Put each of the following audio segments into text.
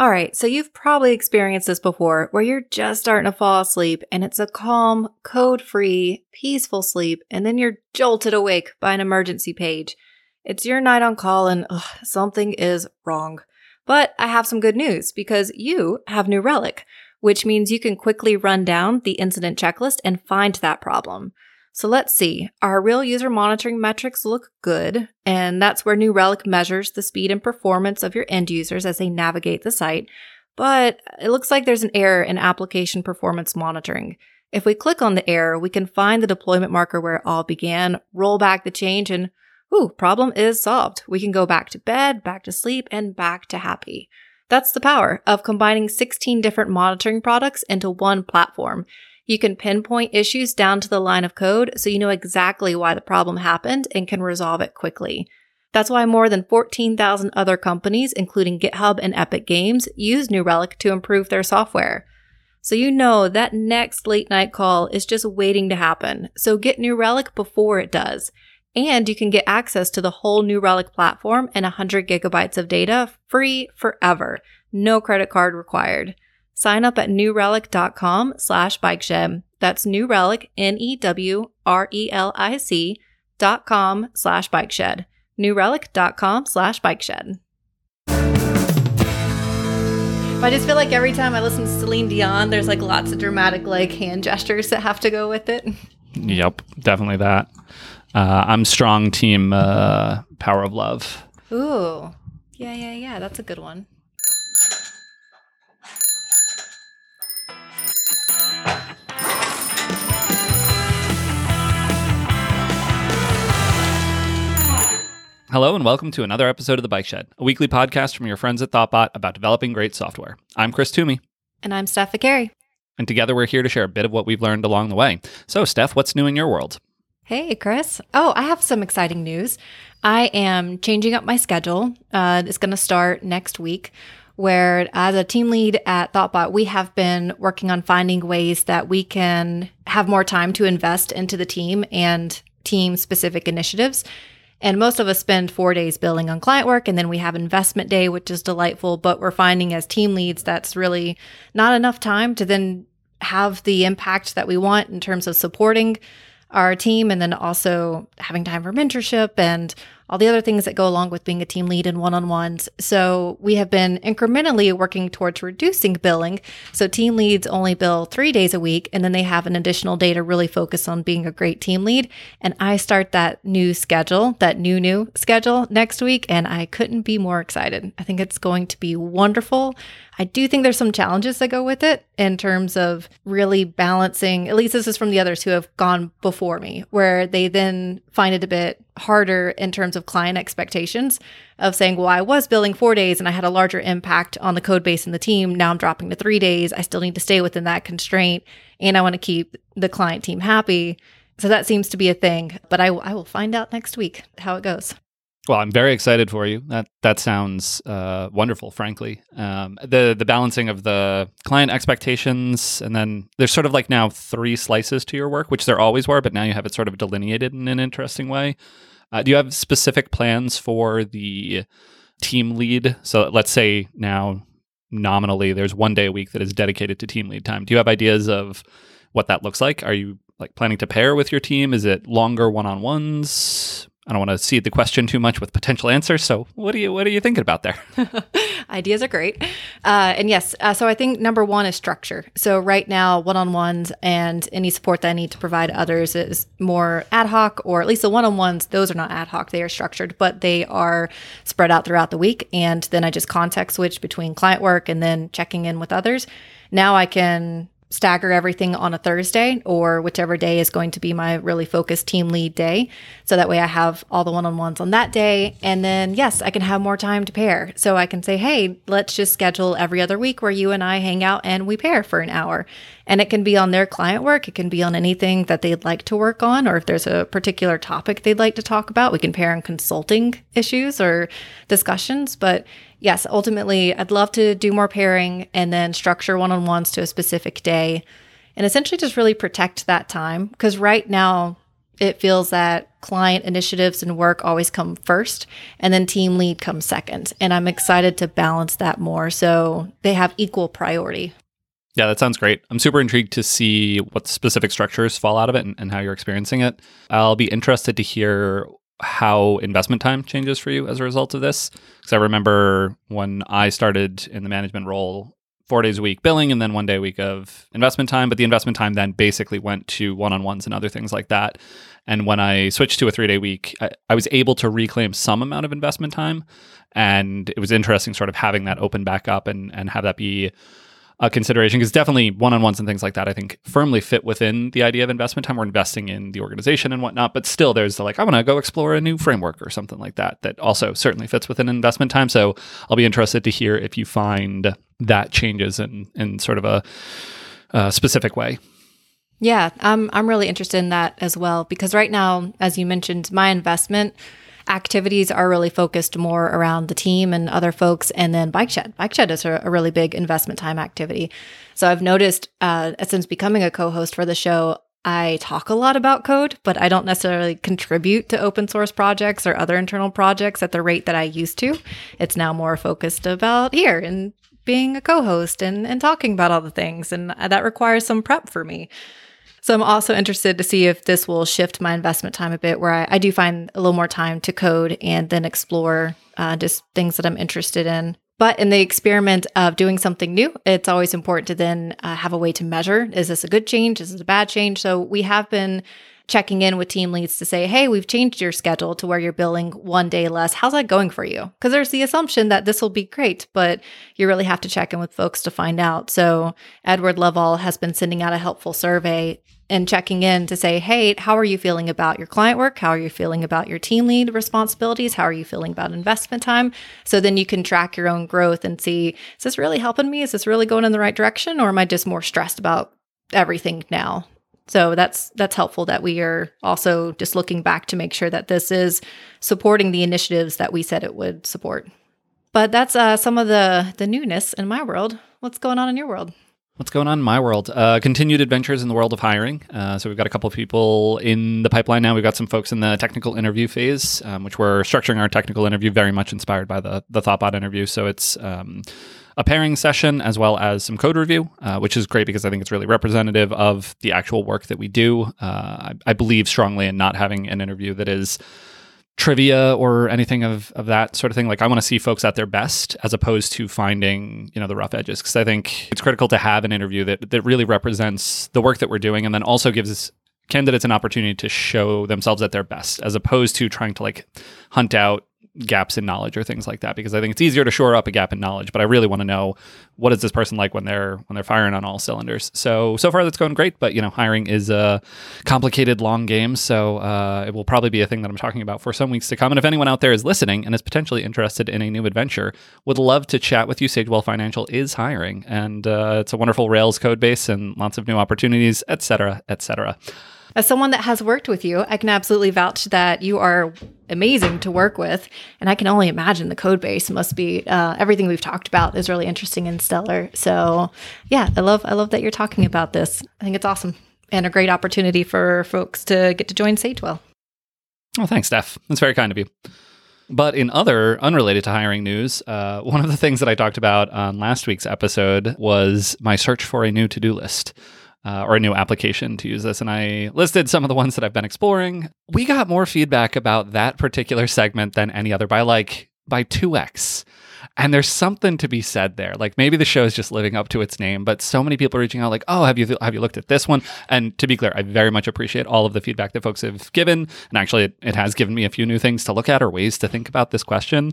All right, so you've probably experienced this before where you're just starting to fall asleep and it's a calm, code free, peaceful sleep, and then you're jolted awake by an emergency page. It's your night on call and ugh, something is wrong. But I have some good news because you have New Relic, which means you can quickly run down the incident checklist and find that problem. So let's see. Our real user monitoring metrics look good, and that's where New Relic measures the speed and performance of your end users as they navigate the site. But it looks like there's an error in application performance monitoring. If we click on the error, we can find the deployment marker where it all began, roll back the change, and ooh, problem is solved. We can go back to bed, back to sleep, and back to happy. That's the power of combining 16 different monitoring products into one platform. You can pinpoint issues down to the line of code so you know exactly why the problem happened and can resolve it quickly. That's why more than 14,000 other companies, including GitHub and Epic Games, use New Relic to improve their software. So you know that next late night call is just waiting to happen. So get New Relic before it does. And you can get access to the whole New Relic platform and 100 gigabytes of data free forever. No credit card required. Sign up at newrelic.com slash bikeshed. That's New Relic, N-E-W-R-E-L-I-C dot com slash bikeshed. newrelic.com slash bikeshed. I just feel like every time I listen to Celine Dion, there's like lots of dramatic like hand gestures that have to go with it. Yep, definitely that. Uh, I'm strong team uh, power of love. Ooh. Yeah, yeah, yeah. That's a good one. Hello and welcome to another episode of The Bike Shed, a weekly podcast from your friends at Thoughtbot about developing great software. I'm Chris Toomey. And I'm Steph Viccari. And together we're here to share a bit of what we've learned along the way. So, Steph, what's new in your world? Hey, Chris. Oh, I have some exciting news. I am changing up my schedule. Uh, it's going to start next week, where as a team lead at Thoughtbot, we have been working on finding ways that we can have more time to invest into the team and team specific initiatives. And most of us spend four days building on client work, and then we have investment day, which is delightful. But we're finding as team leads, that's really not enough time to then have the impact that we want in terms of supporting our team and then also having time for mentorship and all the other things that go along with being a team lead and one on ones. So we have been incrementally working towards reducing billing. So team leads only bill three days a week, and then they have an additional day to really focus on being a great team lead. And I start that new schedule, that new, new schedule next week, and I couldn't be more excited. I think it's going to be wonderful. I do think there's some challenges that go with it in terms of really balancing, at least this is from the others who have gone before me, where they then find it a bit harder in terms of client expectations of saying, well, I was billing four days and I had a larger impact on the code base and the team. Now I'm dropping to three days. I still need to stay within that constraint and I want to keep the client team happy. So that seems to be a thing, but I, I will find out next week how it goes. Well, I'm very excited for you. That that sounds uh, wonderful, frankly. Um, the the balancing of the client expectations, and then there's sort of like now three slices to your work, which there always were, but now you have it sort of delineated in an interesting way. Uh, do you have specific plans for the team lead? So let's say now nominally there's one day a week that is dedicated to team lead time. Do you have ideas of what that looks like? Are you like planning to pair with your team? Is it longer one on ones? I don't want to seed the question too much with potential answers. So, what are you what are you thinking about there? Ideas are great, uh, and yes. Uh, so, I think number one is structure. So, right now, one on ones and any support that I need to provide others is more ad hoc, or at least the one on ones. Those are not ad hoc; they are structured, but they are spread out throughout the week. And then I just context switch between client work and then checking in with others. Now I can stagger everything on a Thursday or whichever day is going to be my really focused team lead day. So that way I have all the one on ones on that day. And then, yes, I can have more time to pair. So I can say, hey, let's just schedule every other week where you and I hang out and we pair for an hour. And it can be on their client work, it can be on anything that they'd like to work on, or if there's a particular topic they'd like to talk about, we can pair on consulting issues or discussions. But yes, ultimately, I'd love to do more pairing and then structure one on ones to a specific day and essentially just really protect that time. Because right now, it feels that client initiatives and work always come first, and then team lead comes second. And I'm excited to balance that more so they have equal priority. Yeah, that sounds great. I'm super intrigued to see what specific structures fall out of it and, and how you're experiencing it. I'll be interested to hear how investment time changes for you as a result of this. Because I remember when I started in the management role, four days a week billing and then one day a week of investment time. But the investment time then basically went to one on ones and other things like that. And when I switched to a three day week, I, I, was able to reclaim some amount of investment time. And it was interesting sort of having that open back up and, and have that be a consideration because definitely one-on-ones and things like that i think firmly fit within the idea of investment time. We're investing in the organization and whatnot but still there's the like i want to go explore a new framework or something like that that also certainly fits within investment time. So i'll be interested to hear if you find that changes in in sort of a, a specific way. Yeah i'm i'm really interested in that as well because right now as you mentioned my investment activities are really focused more around the team and other folks. And then Bike Shed. Bike Shed is a, really big investment time activity. So I've noticed uh, since becoming a co host for the show, I talk a lot about code, but I don't necessarily contribute to open source projects or other internal projects at the rate that I used to. It's now more focused about here and being a co host and, and talking about all the things. And that requires some prep for me. So I'm also interested to see if this will shift my investment time a bit, where I, I do find a little more time to code and then explore uh, just things that I'm interested in. But in the experiment of doing something new, it's always important to then uh, have a way to measure is this a good change? Is this a bad change? So we have been checking in with team leads to say, hey, we've changed your schedule to where you're billing one day less. How's that going for you? Because there's the assumption that this will be great, but you really have to check in with folks to find out. So Edward Loveall has been sending out a helpful survey and checking in to say, hey, how are you feeling about your client work? How are you feeling about your team lead responsibilities? How are you feeling about investment time? So then you can track your own growth and see, is this really helping me? Is this really going in the right direction? Or am I just more stressed about everything now? So that's that's helpful that we are also just looking back to make sure that this is supporting the initiatives that we said it would support. But that's uh, some of the the newness in my world. What's going on in your world? What's going on in my world? Uh, continued adventures in the world of hiring. Uh, so we've got a couple of people in the pipeline now. We've got some folks in the technical interview phase, um, which we're structuring our technical interview very much inspired by the the Thoughtbot interview. So it's um, a pairing session as well as some code review, uh, which is great because I think it's really representative of the actual work that we do. Uh, I, I believe strongly in not having an interview that is trivia or anything of, of that sort of thing. Like I want to see folks at their best as opposed to finding, you know, the rough edges. Because I think it's critical to have an interview that, that really represents the work that we're doing and then also gives candidates an opportunity to show themselves at their best as opposed to trying to like hunt out gaps in knowledge or things like that because I think it's easier to shore up a gap in knowledge but I really want to know what is this person like when they're when they're firing on all cylinders? So so far that's going great but you know hiring is a complicated long game so uh, it will probably be a thing that I'm talking about for some weeks to come. And if anyone out there is listening and is potentially interested in a new adventure would love to chat with you. Sagewell Financial is hiring and uh, it's a wonderful Rails code base and lots of new opportunities etc etc as someone that has worked with you, I can absolutely vouch that you are amazing to work with. And I can only imagine the code base must be uh, everything we've talked about is really interesting and stellar. So yeah, I love I love that you're talking about this. I think it's awesome and a great opportunity for folks to get to join Sagewell. Oh, thanks, Steph. That's very kind of you. But in other unrelated to hiring news, uh, one of the things that I talked about on last week's episode was my search for a new to do list uh, or a new application to use this. And I listed some of the ones that I've been exploring. We got more feedback about that particular segment than any other by like by 2x. And there's something to be said there. Like maybe the show is just living up to its name, but so many people are reaching out like, "Oh, have you have you looked at this one?" And to be clear, I very much appreciate all of the feedback that folks have given, and actually it, it has given me a few new things to look at or ways to think about this question.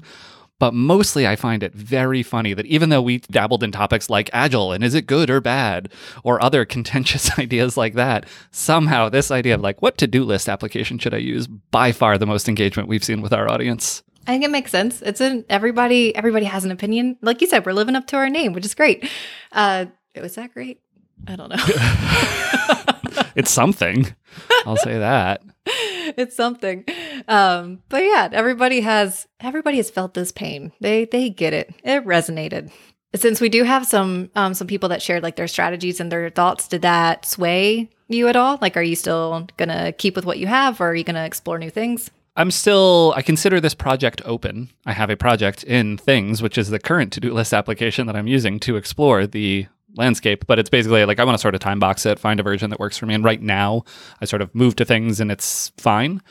But mostly, I find it very funny that even though we dabbled in topics like agile and is it good or bad, or other contentious ideas like that, somehow this idea of like, what to do list application should I use, by far the most engagement we've seen with our audience. I think it makes sense. It's an everybody. Everybody has an opinion. Like you said, we're living up to our name, which is great. Uh, was that great? I don't know. it's something. I'll say that. it's something. Um, but yeah, everybody has everybody has felt this pain. They they get it. It resonated. Since we do have some um, some people that shared like their strategies and their thoughts, did that sway you at all? Like, are you still going to keep with what you have or are you going to explore new things? I'm still, I consider this project open. I have a project in Things, which is the current to do list application that I'm using to explore the landscape. But it's basically like I want to sort of time box it, find a version that works for me. And right now, I sort of move to Things and it's fine.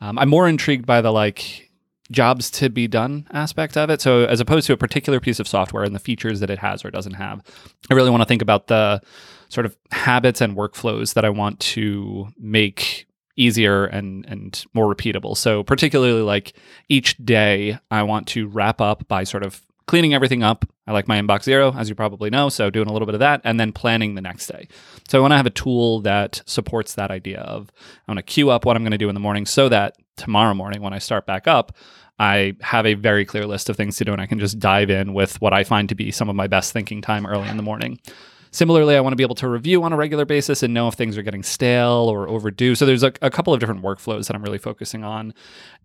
Um, I'm more intrigued by the like jobs to be done aspect of it. So as opposed to a particular piece of software and the features that it has or doesn't have, I really want to think about the sort of habits and workflows that I want to make easier and and more repeatable. So particularly like each day I want to wrap up by sort of cleaning everything up. I like my inbox zero, as you probably know, so doing a little bit of that and then planning the next day. So I want to have a tool that supports that idea of I want to queue up what I'm going to do in the morning so that tomorrow morning when I start back up, I have a very clear list of things to do and I can just dive in with what I find to be some of my best thinking time early in the morning. Similarly, I want to be able to review on a regular basis and know if things are getting stale or overdue. So there's a, a couple of different workflows that I'm really focusing on.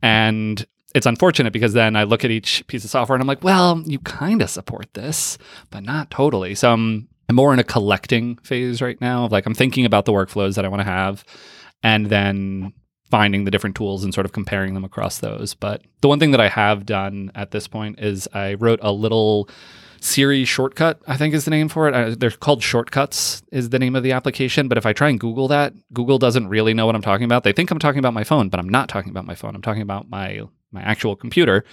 And it's unfortunate because then I look at each piece of software and I'm like, well, you kind of support this, but not totally. So I'm, I'm more in a collecting phase right now like, I'm thinking about the workflows that I want to have and then finding the different tools and sort of comparing them across those. But the one thing that I have done at this point is I wrote a little Siri shortcut, I think is the name for it. They're called shortcuts, is the name of the application. But if I try and Google that, Google doesn't really know what I'm talking about. They think I'm talking about my phone, but I'm not talking about my phone. I'm talking about my my actual computer.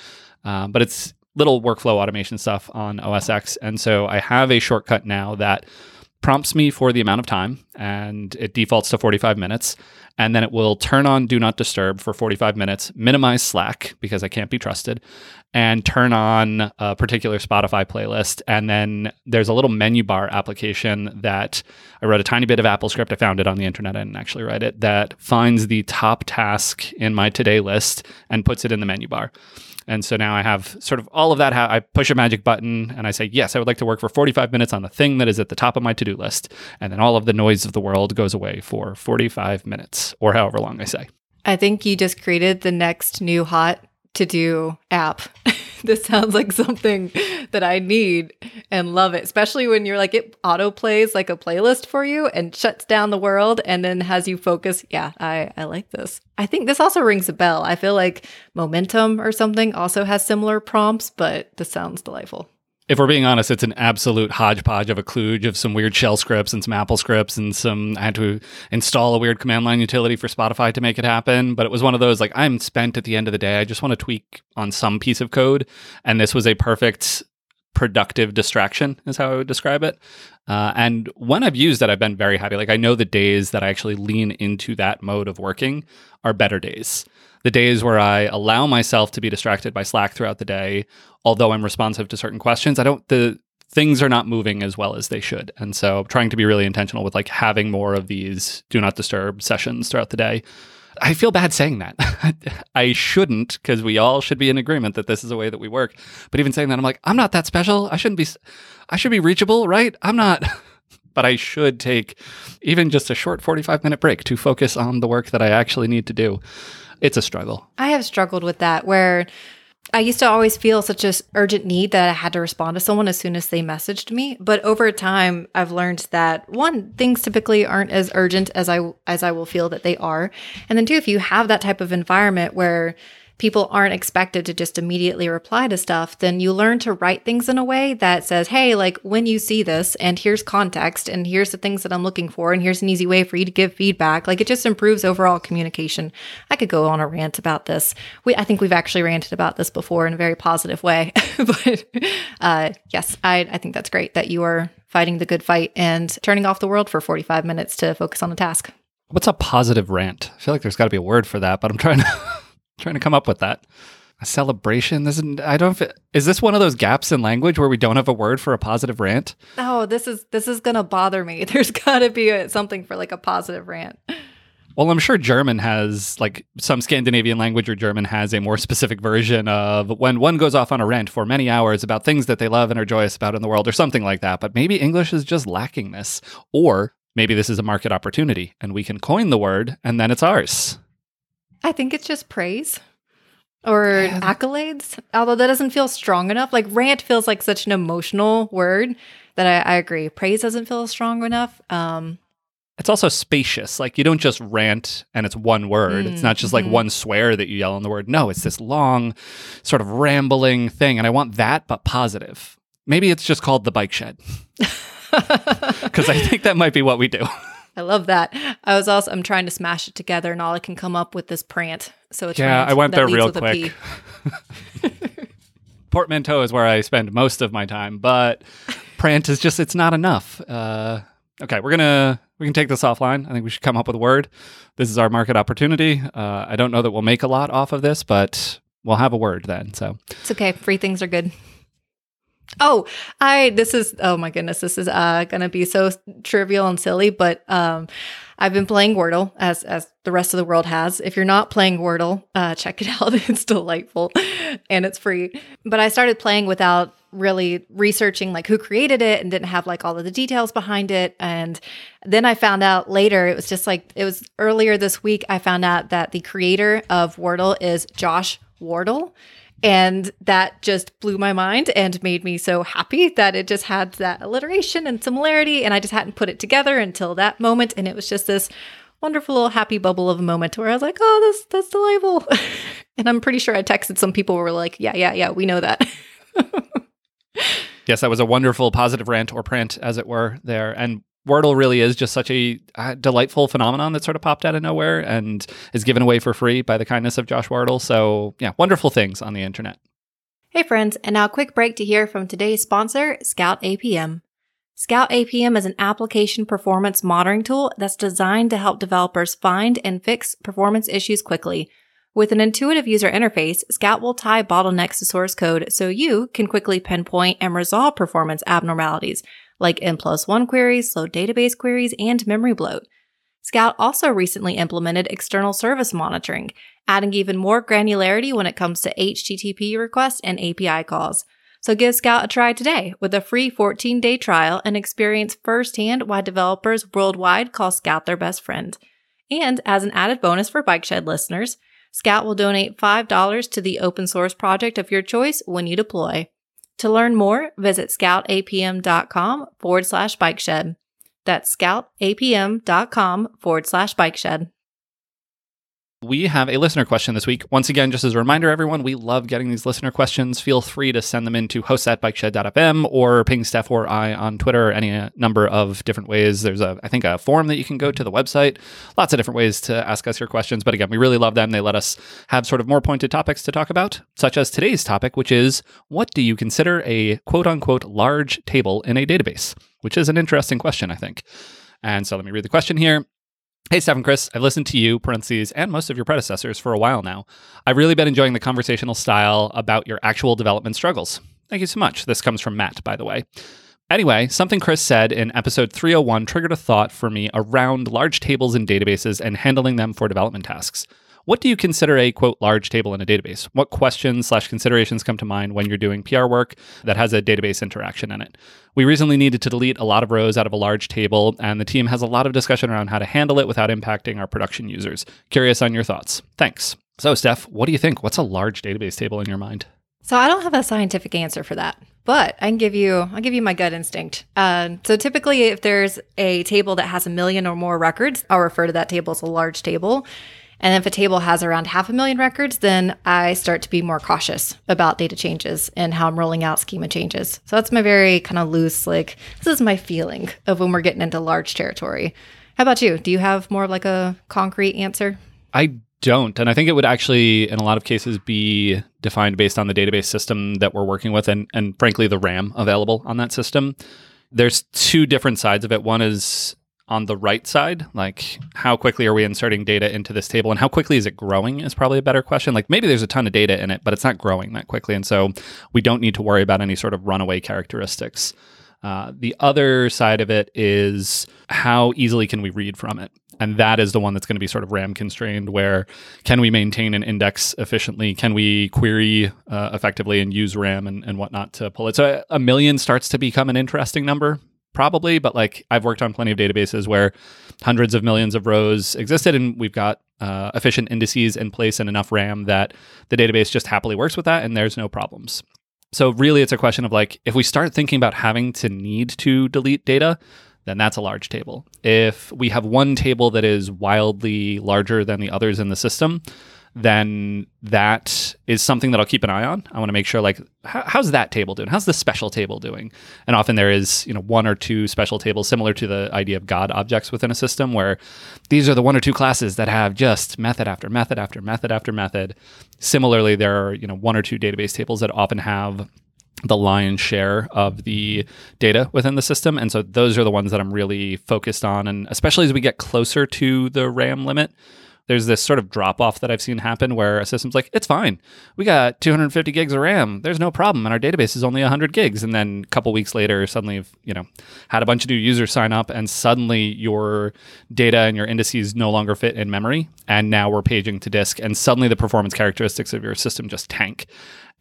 Um, but it's little workflow automation stuff on OS X, and so I have a shortcut now that prompts me for the amount of time, and it defaults to 45 minutes and then it will turn on do not disturb for 45 minutes, minimize Slack because I can't be trusted, and turn on a particular Spotify playlist. And then there's a little menu bar application that I wrote a tiny bit of Apple script. I found it on the internet. I didn't actually write it. That finds the top task in my today list and puts it in the menu bar. And so now I have sort of all of that. I push a magic button and I say, yes, I would like to work for 45 minutes on the thing that is at the top of my to do list. And then all of the noise of the world goes away for 45 minutes or however long I say. I think you just created the next new hot to do app. this sounds like something that I need and love it, especially when you're like it auto plays like a playlist for you and shuts down the world and then has you focus. Yeah, I, I like this. I think this also rings a bell. I feel like Momentum or something also has similar prompts, but this sounds delightful if we're being honest, it's an absolute hodgepodge of a kludge of some weird shell scripts and some Apple scripts and some. I had to install a weird command line utility for Spotify to make it happen. But it was one of those like I'm spent at the end of the day. I just want to tweak on some piece of code, and this was a perfect productive distraction is how I would describe it. Uh, and when I've used it, I've been very happy. Like I know the days that I actually lean into that mode of working are better days the days where I allow myself to be distracted by Slack throughout the day, although I'm responsive to certain questions, I don't the things are not moving as well as they should. And so trying to be really intentional with like having more of these do not disturb sessions throughout the day. I feel bad saying that. I shouldn't because we all should be in agreement that this is a way that we work. But even saying that, I'm like, I'm not that special. I shouldn't be, I should be reachable, right? I'm not, but I should take even just a short 45 minute break to focus on the work that I actually need to do it's a struggle. I have struggled with that where I used to always feel such a urgent need that I had to respond to someone as soon as they messaged me. But over time, I've learned that one, things typically aren't as urgent as I as I will feel that they are, and then two, if you have that type of environment where people aren't expected to just immediately reply to stuff, then you learn to write things in a way that says, hey, like when you see this, and here's context, and here's the things that I'm looking for, and here's an easy way for you to give feedback. Like it just improves overall communication. I could go on a rant about this. We, I think we've actually ranted about this before in a very positive way. but uh, yes, I, I think that's great that you are fighting the good fight and turning off the world for 45 minutes to focus on the task. What's a positive rant? I feel like there's got to be a word for that, but I'm trying to trying to come up with that. A celebration. This is I don't. Is this one of those gaps in language where we don't have a word for a positive rant? Oh, this is this is gonna bother me. There's got to be a, something for like a positive rant. Well, I'm sure German has like some Scandinavian language or German has a more specific version of when one goes off on a rant for many hours about things that they love and are joyous about in the world or something like that. But maybe English is just lacking this. Or maybe this is a market opportunity and we can coin the word and then it's ours. I think it's just praise or yeah. accolades, although that doesn't feel strong enough. Like rant feels like such an emotional word that I, I agree. Praise doesn't feel strong enough. Um, it's also spacious. Like you don't just rant and it's one word. it's not just like Mhm. one swear that you yell on the word. No, it's this long, sort of rambling thing. And I want that, but positive. Maybe it's just called the bike shed because I think that might be what we do. I love that. I was also I'm trying to smash it together, and all I can come up with is prant. So it's Yeah, I went there real quick. Portmanteau is where I spend most of my time, but prant is just, it's not enough. Uh, okay, we're going to, we can take this offline. I think we should come up with a word. This is our market opportunity. Uh, I don't know that we'll make a lot off of this, but we'll have a word then. So It's okay. Free things are good. Oh, I this is oh my goodness, this is uh gonna be so trivial and silly, but um I've been playing Wordle as as the rest of the world has. If you're not playing Wordle, uh check it out. It's delightful and it's free. But I started playing without really researching like who created it and didn't have like all of the details behind it. And then I found out later, it was just like it was earlier this week, I found out that the creator of Wordle is Josh Wardle. And that just blew my mind and made me so happy that it just had that alliteration and similarity. And I just hadn't put it together until that moment. And it was just this wonderful little happy bubble of a moment where I was like, oh, that's, that's delightful. and I'm pretty sure I texted some people who were like, yeah, yeah, yeah, we know that. yes, that was a wonderful positive rant or prant, as it were, there. And Wordle really is just such a uh, delightful phenomenon that sort of popped out of nowhere and is given away for free by the kindness of Josh Wardle. So, yeah, wonderful things on the internet. Hey, friends, and now a quick break to hear from today's sponsor, Scout APM. Scout APM is an application performance monitoring tool that's designed to help developers find and fix performance issues quickly. With an intuitive user interface, Scout will tie bottlenecks to source code so you can quickly pinpoint and resolve performance abnormalities like N plus one queries, slow database queries, and memory bloat. Scout also recently implemented external service monitoring, adding even more granularity when it comes to HTTP requests and API calls. So give Scout a try today with a free 14 day trial and experience firsthand why developers worldwide call Scout their best friend. And as an added bonus for Bike Shed listeners, Scout will donate $5 to the open source project of your choice when you deploy. To learn more, visit scoutapm.com forward slash bike shed. That's scoutapm.com forward slash bike shed. We have a listener question this week. Once again, just as a reminder, everyone, we love getting these listener questions. Feel free to send them in to hosts at bikeshed.fm or ping Steph or I on Twitter, any uh, number of different ways. There's a, I think, a form that you can go to the website. Lots of different ways to ask us your questions. But again, we really love them. They let us have sort of more pointed topics to talk about, such as today's topic, which is what do you consider a quote unquote large table in a database? Which is an interesting question, I think. And so let me read the question here. Hey, Steph and Chris, I've listened to you, parentheses, and most of your predecessors for a while now. I've really been enjoying the conversational style about your actual development struggles. Thank you so much. This comes from Matt, by the way. Anyway, something Chris said in episode 301 triggered a thought for me around large tables in databases and handling them for development tasks. What do you consider a quote large table in a database? What questions slash considerations come to mind when you're doing PR work that has a database interaction in it? We recently needed to delete a lot of rows out of a large table, and the team has a lot of discussion around how to handle it without impacting our production users. Curious on your thoughts. Thanks. So, Steph, what do you think? What's a large database table in your mind? So I don't have a scientific answer for that, but I can give you I'll give you my gut instinct. Uh, so typically, if there's a table that has a million or more records, I'll refer to that table as a large table. And if a table has around half a million records, then I start to be more cautious about data changes and how I'm rolling out schema changes. So that's my very kind of loose, like, this is my feeling of when we're getting into large territory. How about you? Do you have more of like a concrete answer? I don't. And I think it would actually, in a lot of cases, be defined based on the database system that we're working with and, and frankly, the RAM available on that system. There's two different sides of it. One is on the write side, like how quickly are we inserting data into this table and how quickly is it growing is probably a better question. Like maybe there's a ton of data in it, but it's not growing that quickly. And so we don't need to worry about any sort of runaway characteristics. Uh, the other side of it is how easily can we read from it? And that is the one that's going to be sort of RAM constrained, where can we maintain an index efficiently? Can we query uh, effectively and use RAM and, and whatnot to pull it? So a million starts to become an interesting number, probably, but like I've worked on plenty of databases where hundreds of millions of rows existed and we've got uh, efficient indices in place and enough RAM that the database just happily works with that and there's no problems. So really it's a question of like if we start thinking about having to need to delete data, then that's a large table. If we have one table that is wildly larger than the others in the system, then that is something that I'll keep an eye on. I want to make sure like how's that table doing? How's the special table doing? And often there is, you know, one or two special tables similar to the idea of God objects within a system where these are the one or two classes that have just method after method after method after method. Similarly, there are, you know, one or two database tables that often have the lion's share of the data within the system. And so those are the ones that I'm really focused on. And especially as we get closer to the RAM limit, there's this sort of drop off that I've seen happen where a system's like, it's fine. We got 250 gigs of RAM. There's no problem. And our database is only 100 gigs. And then a couple weeks later, suddenly you've, you know, had a bunch of new users sign up and suddenly your data and your indices no longer fit in memory. And now we're paging to disk and suddenly the performance characteristics of your system just tank.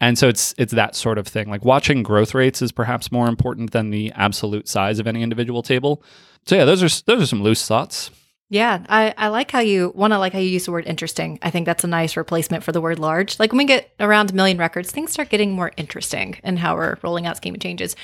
And so it's it's that sort of thing. Like watching growth rates is perhaps more important than the absolute size of any individual table. So yeah, those are those are some loose thoughts. Yeah, I, I like how you want to like how you use the word interesting. I think that's a nice replacement for the word large. Like when we get around a million records, things start getting more interesting in how we're rolling out schema changes.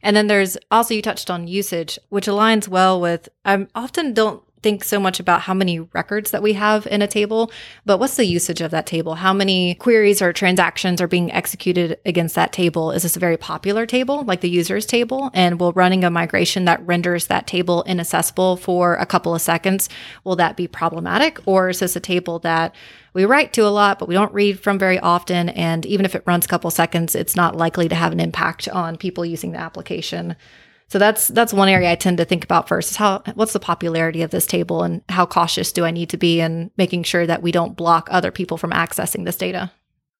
And then there's also you touched on usage, which aligns well with I often don't think so much about how many records that we have in a table, but what's the usage of that table? How many queries or transactions are being executed against that table? Is this a very popular table, like the users table? And will running a migration that renders that table inaccessible for a couple of seconds, will that be problematic? Or is this a table that we write to a lot, but we don't read from very often? And even if it runs a couple seconds, it's not likely to have an impact on people using the application. So that's that's one area I tend to think about first is how what's the popularity of this table and how cautious do I need to be in making sure that we don't block other people from accessing this data.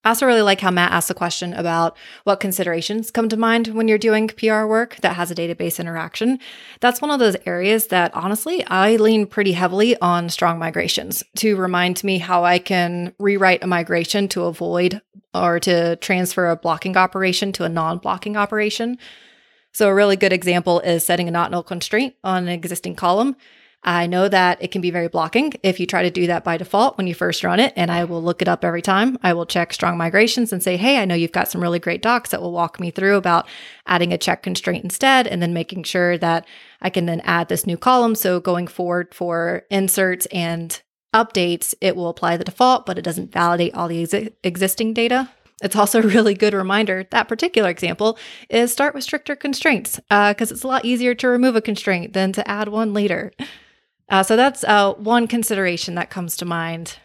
I also really like how Matt asked the question about what considerations come to mind when you're doing PR work that has a database interaction. That's one of those areas that honestly I lean pretty heavily on strong migrations to remind me how I can rewrite a migration to avoid or to transfer a blocking operation to a non blocking operation. So, a really good example is setting a not null constraint on an existing column. I know that it can be very blocking if you try to do that by default when you first run it, and I will look it up every time. I will check strong migrations and say, hey, I know you've got some really great docs that will walk me through about adding a check constraint instead, and then making sure that I can then add this new column. So going forward for inserts and updates, it will apply the default, but it doesn't validate all the exi- existing data. It's also a really good reminder that particular example is start with stricter constraints because uh, it's a lot easier to remove a constraint than to add one later. Uh, so that's uh, one consideration that comes to mind.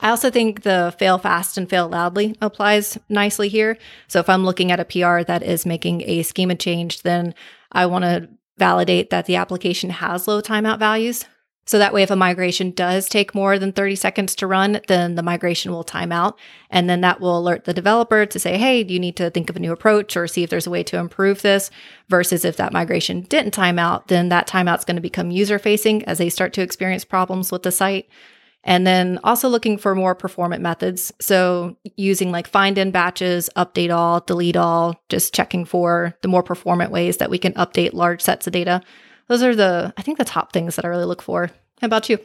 I also think the fail fast and fail loudly applies nicely here. So if I'm looking at a PR that is making a schema change, then I want to validate that the application has low timeout values. So that way, if a migration does take more than 30 seconds to run, then the migration will time out. And then that will alert the developer to say, hey, you need to think of a new approach or see if there's a way to improve this. Versus if that migration didn't time out, then that timeout's going to become user facing as they start to experience problems with the site. And then also looking for more performant methods. So using like find in batches, update all, delete all, just checking for the more performant ways that we can update large sets of data those are the I think the top things that I really look for. How about you?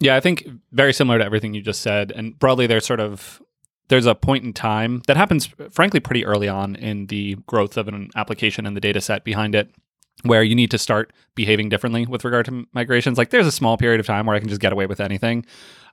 Yeah, I think very similar to everything you just said. And broadly, there's sort of there's a point in time that happens, frankly, pretty early on in the growth of an application and the data set behind it, where you need to start behaving differently with regard to migrations. Like there's a small period of time where I can just get away with anything.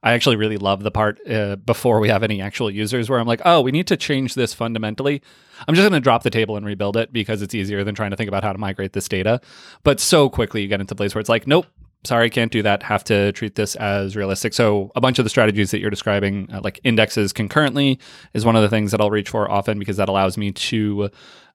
I actually really love the part uh, before we have any actual users where I'm like, oh, we need to change this fundamentally. I'm just going to drop the table and rebuild it because it's easier than trying to think about how to migrate this data. But so quickly you get into a place where it's like, nope, sorry, can't do that. Have to treat this as realistic. So a bunch of the strategies that you're describing, uh, like indexes concurrently, is one of the things that I'll reach for often because that allows me to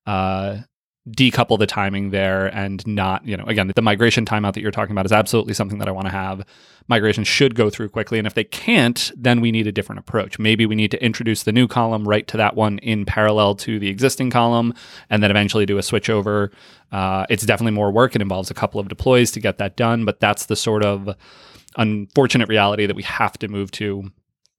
uh, decouple the timing there and not, you know, again, the migration timeout that you're talking about is absolutely something that I want to have. Migration should go through quickly. And if they can't, then we need a different approach. Maybe we need to introduce the new column write to that one in parallel to the existing column and then eventually do a switch over. Uh, it's definitely more work. It involves a couple of deploys to get that done, but that's the sort of unfortunate reality that we have to move to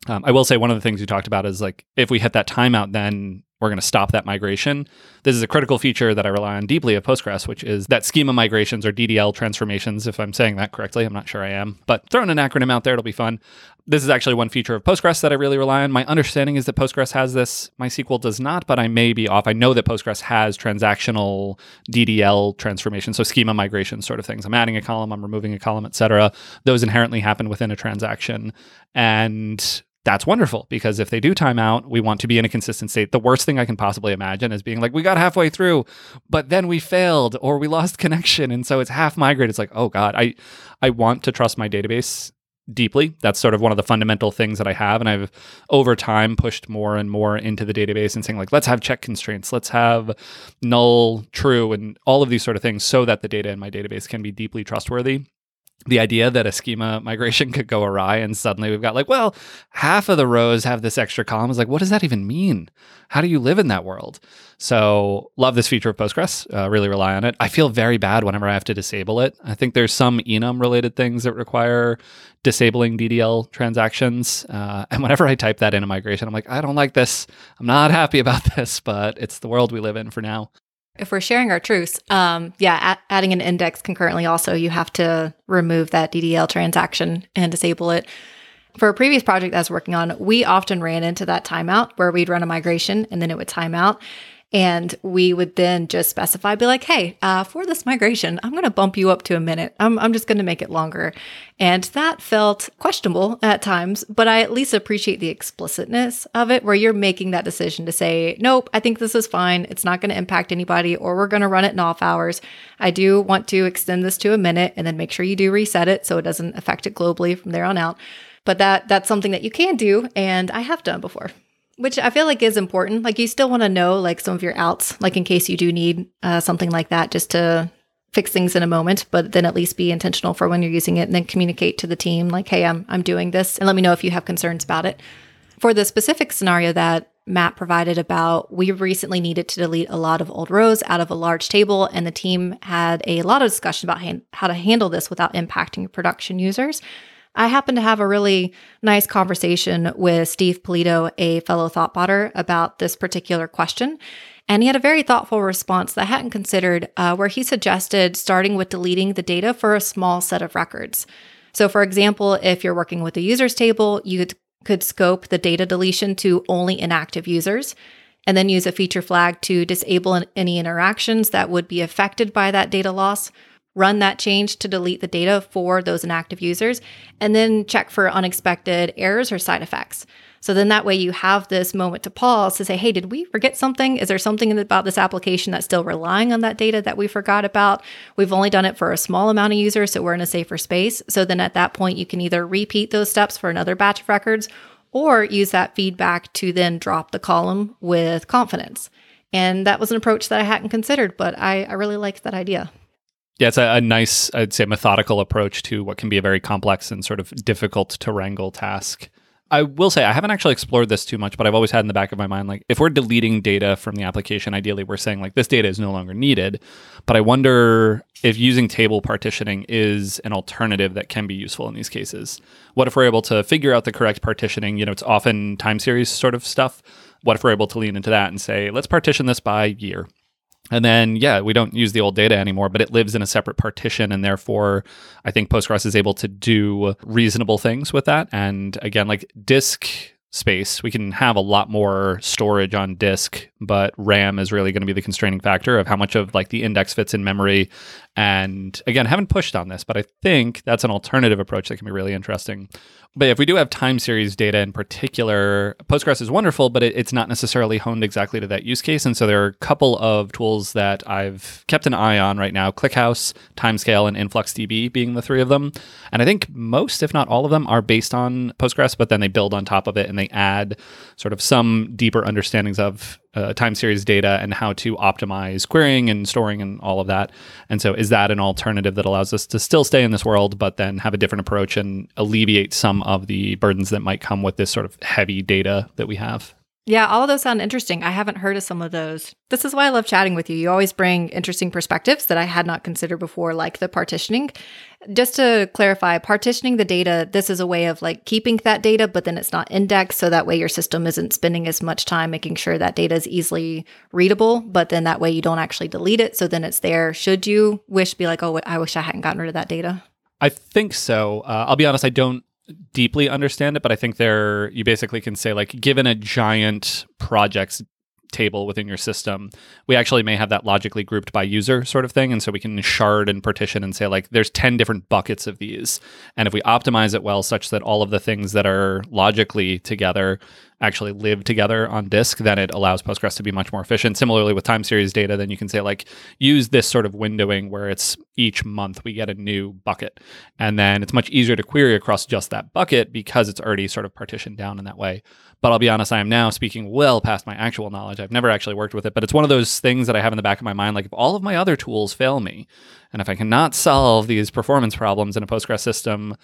um, I will say one of the things you talked about is like if we hit that timeout, then we're going to stop that migration. This is a critical feature that I rely on deeply of Postgres, which is that schema migrations or DDL transformations, if I'm saying that correctly. I'm not sure I am, but throwing an acronym out there, it'll be fun. This is actually one feature of Postgres that I really rely on. My understanding is that Postgres has this. MySQL does not, but I may be off. I know that Postgres has transactional DDL transformation, so schema migration sort of things. I'm adding a column, I'm removing a column, etc. Those inherently happen within a transaction. And that's wonderful because if they do time out, we want to be in a consistent state. The worst thing I can possibly imagine is being like, we got halfway through, but then we failed or we lost connection. And so it's half migrated. It's like, oh God, I, I want to trust my database deeply. That's sort of one of the fundamental things that I have. And I've over time pushed more and more into the database and saying, like, let's have check constraints, let's have null, true, and all of these sort of things so that the data in my database can be deeply trustworthy the idea that a schema migration could go awry and suddenly we've got like, well, half of the rows have this extra column is like, what does that even mean? How do you live in that world? So, love this feature of Postgres, uh, really rely on it. I feel very bad whenever I have to disable it. I think there's some enum related things that require disabling DDL transactions. Uh, and whenever I type that in a migration, I'm like, I don't like this. I'm not happy about this, but it's the world we live in for now if we're sharing our truths, um, yeah, a- adding an index concurrently also, you have to remove that DDL transaction and disable it. For a previous project I was working on, we often ran into that timeout where we'd run a migration and then it would time out. And we would then just specify, be like, hey, uh, for this migration, I'm going to bump you up to a minute. I'm, I'm just going to make it longer. And that felt questionable at times, but I at least appreciate the explicitness of it where you're making that decision to say, nope, I think this is fine. It's not going to impact anybody, or we're going to run it in off hours. I do want to extend this to a minute and then make sure you do reset it so it doesn't affect it globally from there on out. But that that's something that you can do, and I have done before which I feel like is important. Like you still want to know like some of your outs, like in case you do need uh, something like that, just to fix things in a moment. But then at least be intentional for when you're using it, and then communicate to the team like, "Hey, I'm I'm doing this," and let me know if you have concerns about it. For the specific scenario that Matt provided about we recently needed to delete a lot of old rows out of a large table, and the team had a lot of discussion about how to handle this without impacting production users. I happened to have a really nice conversation with Steve Polito, a fellow thoughtbotter, about this particular question. And he had a very thoughtful response that I hadn't considered, uh, where he suggested starting with deleting the data for a small set of records. So, for example, if you're working with a users table, you could scope the data deletion to only inactive users and then use a feature flag to disable any interactions that would be affected by that data loss run that change to delete the data for those inactive users, and then check for unexpected errors or side effects. So then that way you have this moment to pause to say, hey, did we forget something? Is there something about this application that's still relying on that data that we forgot about? We've only done it for a small amount of users, so we're in a safer space. So then at that point, you can either repeat those steps for another batch of records or use that feedback to then drop the column with confidence. And that was an approach that I hadn't considered, but I, I really liked that idea. Yeah, it's a, a, nice, I'd say, methodical approach to what can be a very complex and sort of difficult to wrangle task. I will say I haven't actually explored this too much, but I've always had in the back of my mind like if we're deleting data from the application, ideally we're saying like this data is no longer needed. But I wonder if using table partitioning is an alternative that can be useful in these cases. What if we're able to figure out the correct partitioning? You know, it's often time series sort of stuff. What if we're able to lean into that and say, let's partition this by year? And then, yeah, we don't use the old data anymore, but it lives in a separate partition. And therefore, I think Postgres is able to do reasonable things with that. And again, like disk space, we can have a lot more storage on disk, but RAM is really going to be the constraining factor of how much of like the index fits in memory. And again, haven't pushed on this, but I think that's an alternative approach that can be really interesting. But if we do have time series data in particular, Postgres is wonderful, but it, it's not necessarily honed exactly to that use case. And so there are a couple of tools that I've kept an eye on right now ClickHouse, Timescale, and InfluxDB being the three of them. And I think most, if not all of them, are based on Postgres, but then they build on top of it and they add sort of some deeper understandings of uh, time series data and how to optimize querying and storing and all of that. And so, is that an alternative that allows us to still stay in this world, but then have a different approach and alleviate some of the burdens that might come with this sort of heavy data that we have? Yeah, all of those sound interesting. I haven't heard of some of those. This is why I love chatting with you. You always bring interesting perspectives that I had not considered before, like the partitioning. Just to clarify, partitioning the data, this is a way of like keeping that data, but then it's not indexed. So that way your system isn't spending as much time making sure that data is easily readable, but then that way you don't actually delete it. So then it's there. Should you wish, be like, oh, I wish I hadn't gotten rid of that data? I think so. Uh, I'll be honest, I don't deeply understand it, but I think there you basically can say like given a giant projects table within your system, we actually may have that logically grouped by user sort of thing. And so we can shard and partition and say, like, there's 10 different buckets of these. And if we optimize it well, such that all of the things that are logically together actually live together on disk, then it allows Postgres to be much more efficient. Similarly, with time series data, then you can say, like, use this sort of windowing where it's each month we get a new bucket. And then it's much easier to query across just that bucket because it's already sort of partitioned down in that way. But I'll be honest, I am now speaking well past my actual knowledge. I've never actually worked with it, but it's one of those things that I have in the back of my mind. Like, if all of my other tools fail me, and if I cannot solve these performance problems in a Postgres system,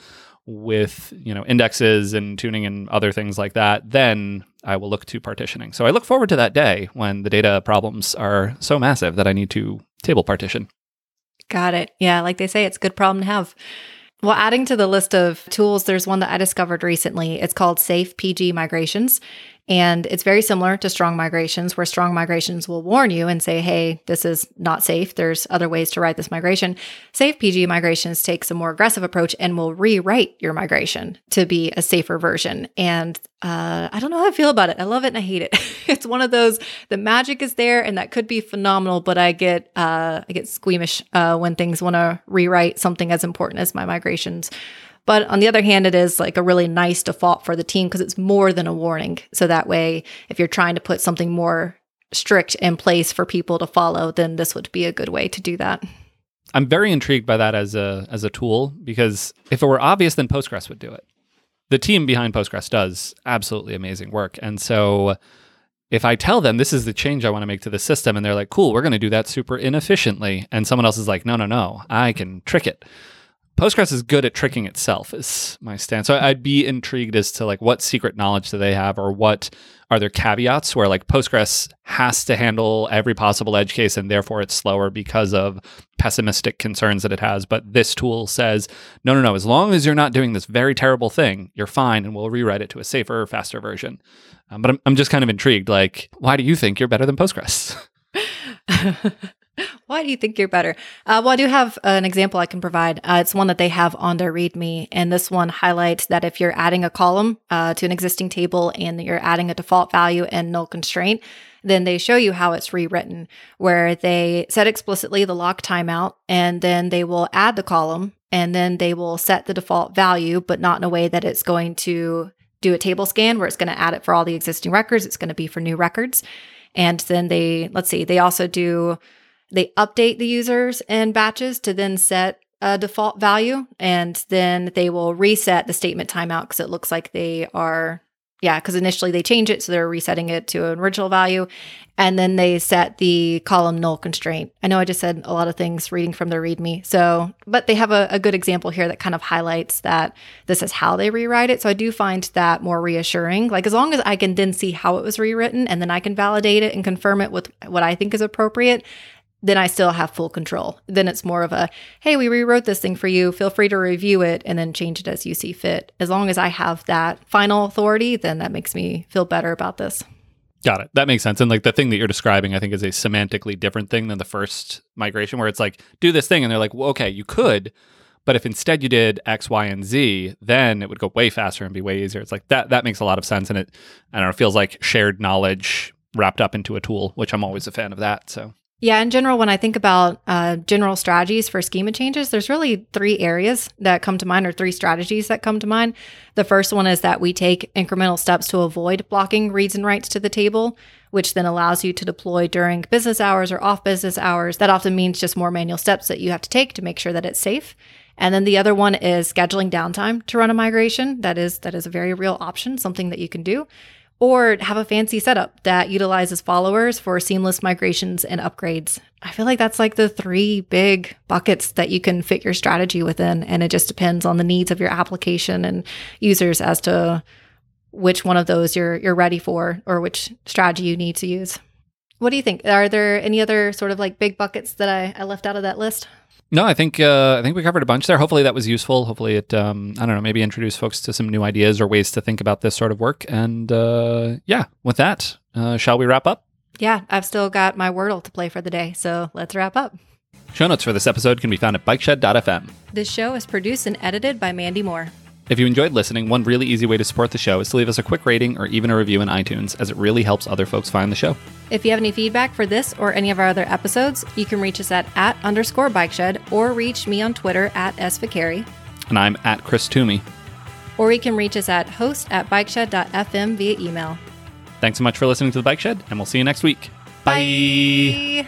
with you know indexes and tuning and other things like that, then I will look to partitioning. So I look forward to that day when the data problems are so massive that I need to table partition. Got it. Yeah, like they say, it's a good problem to have. Well, adding to the list of tools, there's one that I discovered recently. It's called Safe PG Migrations. And it's very similar to strong migrations, where strong migrations will warn you and say, hey, this is not safe. There's other ways to write this migration. Safe PG migrations takes a more aggressive approach and will rewrite your migration to be a safer version. And uh, I don't know how I feel about it. I love it and I hate it. it's one of those the magic is there and that could be phenomenal, but I get uh, I get squeamish uh, when things want to rewrite something as important as my migrations. But on the other hand, it is like a really nice default for the team because it's more than a warning. So that way, if you're trying to put something more strict in place for people to follow, then this would be a good way to do that. I'm very intrigued by that as a as a tool because if it were obvious, then Postgres would do it. The team behind Postgres does absolutely amazing work, and so if I tell them this is the change I want to make to the system, and they're like, "Cool, we're going to do that super inefficiently," and someone else is like, "No, no, no, I can trick it." Postgres is good at tricking itself is my stance. So I'd be intrigued as to like what secret knowledge do they have or what are there caveats where like Postgres has to handle every possible edge case and therefore it's slower because of pessimistic concerns that it has. But this tool says, no, no, no, as long as you're not doing this very terrible thing, you're fine and we'll rewrite it to a safer, faster version. Um, but I'm, I'm just kind of intrigued. Like, why do you think you're better than Postgres? Why do you think you're better? Uh, well, I do have an example I can provide. Uh, it's one that they have on their README, and this one highlights that if you're adding a column uh, to an existing table and you're adding a default value and null constraint, then they show you how it's rewritten, where they set explicitly the lock timeout, and then they will add the column, and then they will set the default value, but not in a way that it's going to do a table scan where it's going to add it for all the existing records. It's going to be for new records. And then they, let's see, they also do they update the users and batches to then set a default value and then they will reset the statement timeout because it looks like they are yeah because initially they change it so they're resetting it to an original value and then they set the column null constraint. I know i just said a lot of things reading from the readme so but they have a, a good example here that kind of highlights that this is how they rewrite it. So i do find that more reassuring. Like as long as i can then see how it was rewritten and then i can validate it and confirm it with what i think is appropriate then I still have full control. Then it's more of a, hey, we rewrote this thing for you. Feel free to review it and then change it as you see fit. As long as I have that final authority, then that makes me feel better about this. Got it. That makes sense. And like the thing that you're describing, I think is a semantically different thing than the first migration, where it's like, do this thing. And they're like, well, okay, you could. But if instead you did X, Y, and Z, then it would go way faster and be way easier. It's like that. That makes a lot of sense, and it, I don't know, feels like shared knowledge wrapped up into a tool, which I'm always a fan of that. So yeah, in general, when I think about uh, general strategies for schema changes, there's really three areas that come to mind, or three strategies that come to mind. The first one is that we take incremental steps to avoid blocking reads and writes to the table, which then allows you to deploy during business hours or off business hours. That often means just more manual steps that you have to take to make sure that it's safe. And then the other one is scheduling downtime to run a migration. That is that is a very real option, something that you can do or have a fancy setup that utilizes followers for seamless migrations and upgrades. I feel like that's like the three big buckets that you can fit your strategy within. And it just depends on the needs of your application and users as to which one of those you're you're ready for or which strategy you need to use. What do you think? Are there any other sort of like big buckets that I, I left out of that list? No, I think uh, I think we covered a bunch there. Hopefully that was useful. Hopefully it um, I don't know maybe introduce folks to some new ideas or ways to think about this sort of work. And uh, yeah, with that, uh, shall we wrap up? Yeah, I've still got my Wordle to play for the day, so let's wrap up. Show notes for this episode can be found at bikeshed.fm. This show is produced and edited by Mandy Moore. If you enjoyed listening, one really easy way to support the show is to leave us a quick rating or even a review in iTunes, as it really helps other folks find the show. If you have any feedback for this or any of our other episodes, you can reach us at at underscore bikeshed or reach me on Twitter at sviccari. And I'm at Chris Toomey. Or you can reach us at host at bikeshed.fm via email. Thanks so much for listening to The Bike Shed, and we'll see you next week. Bye.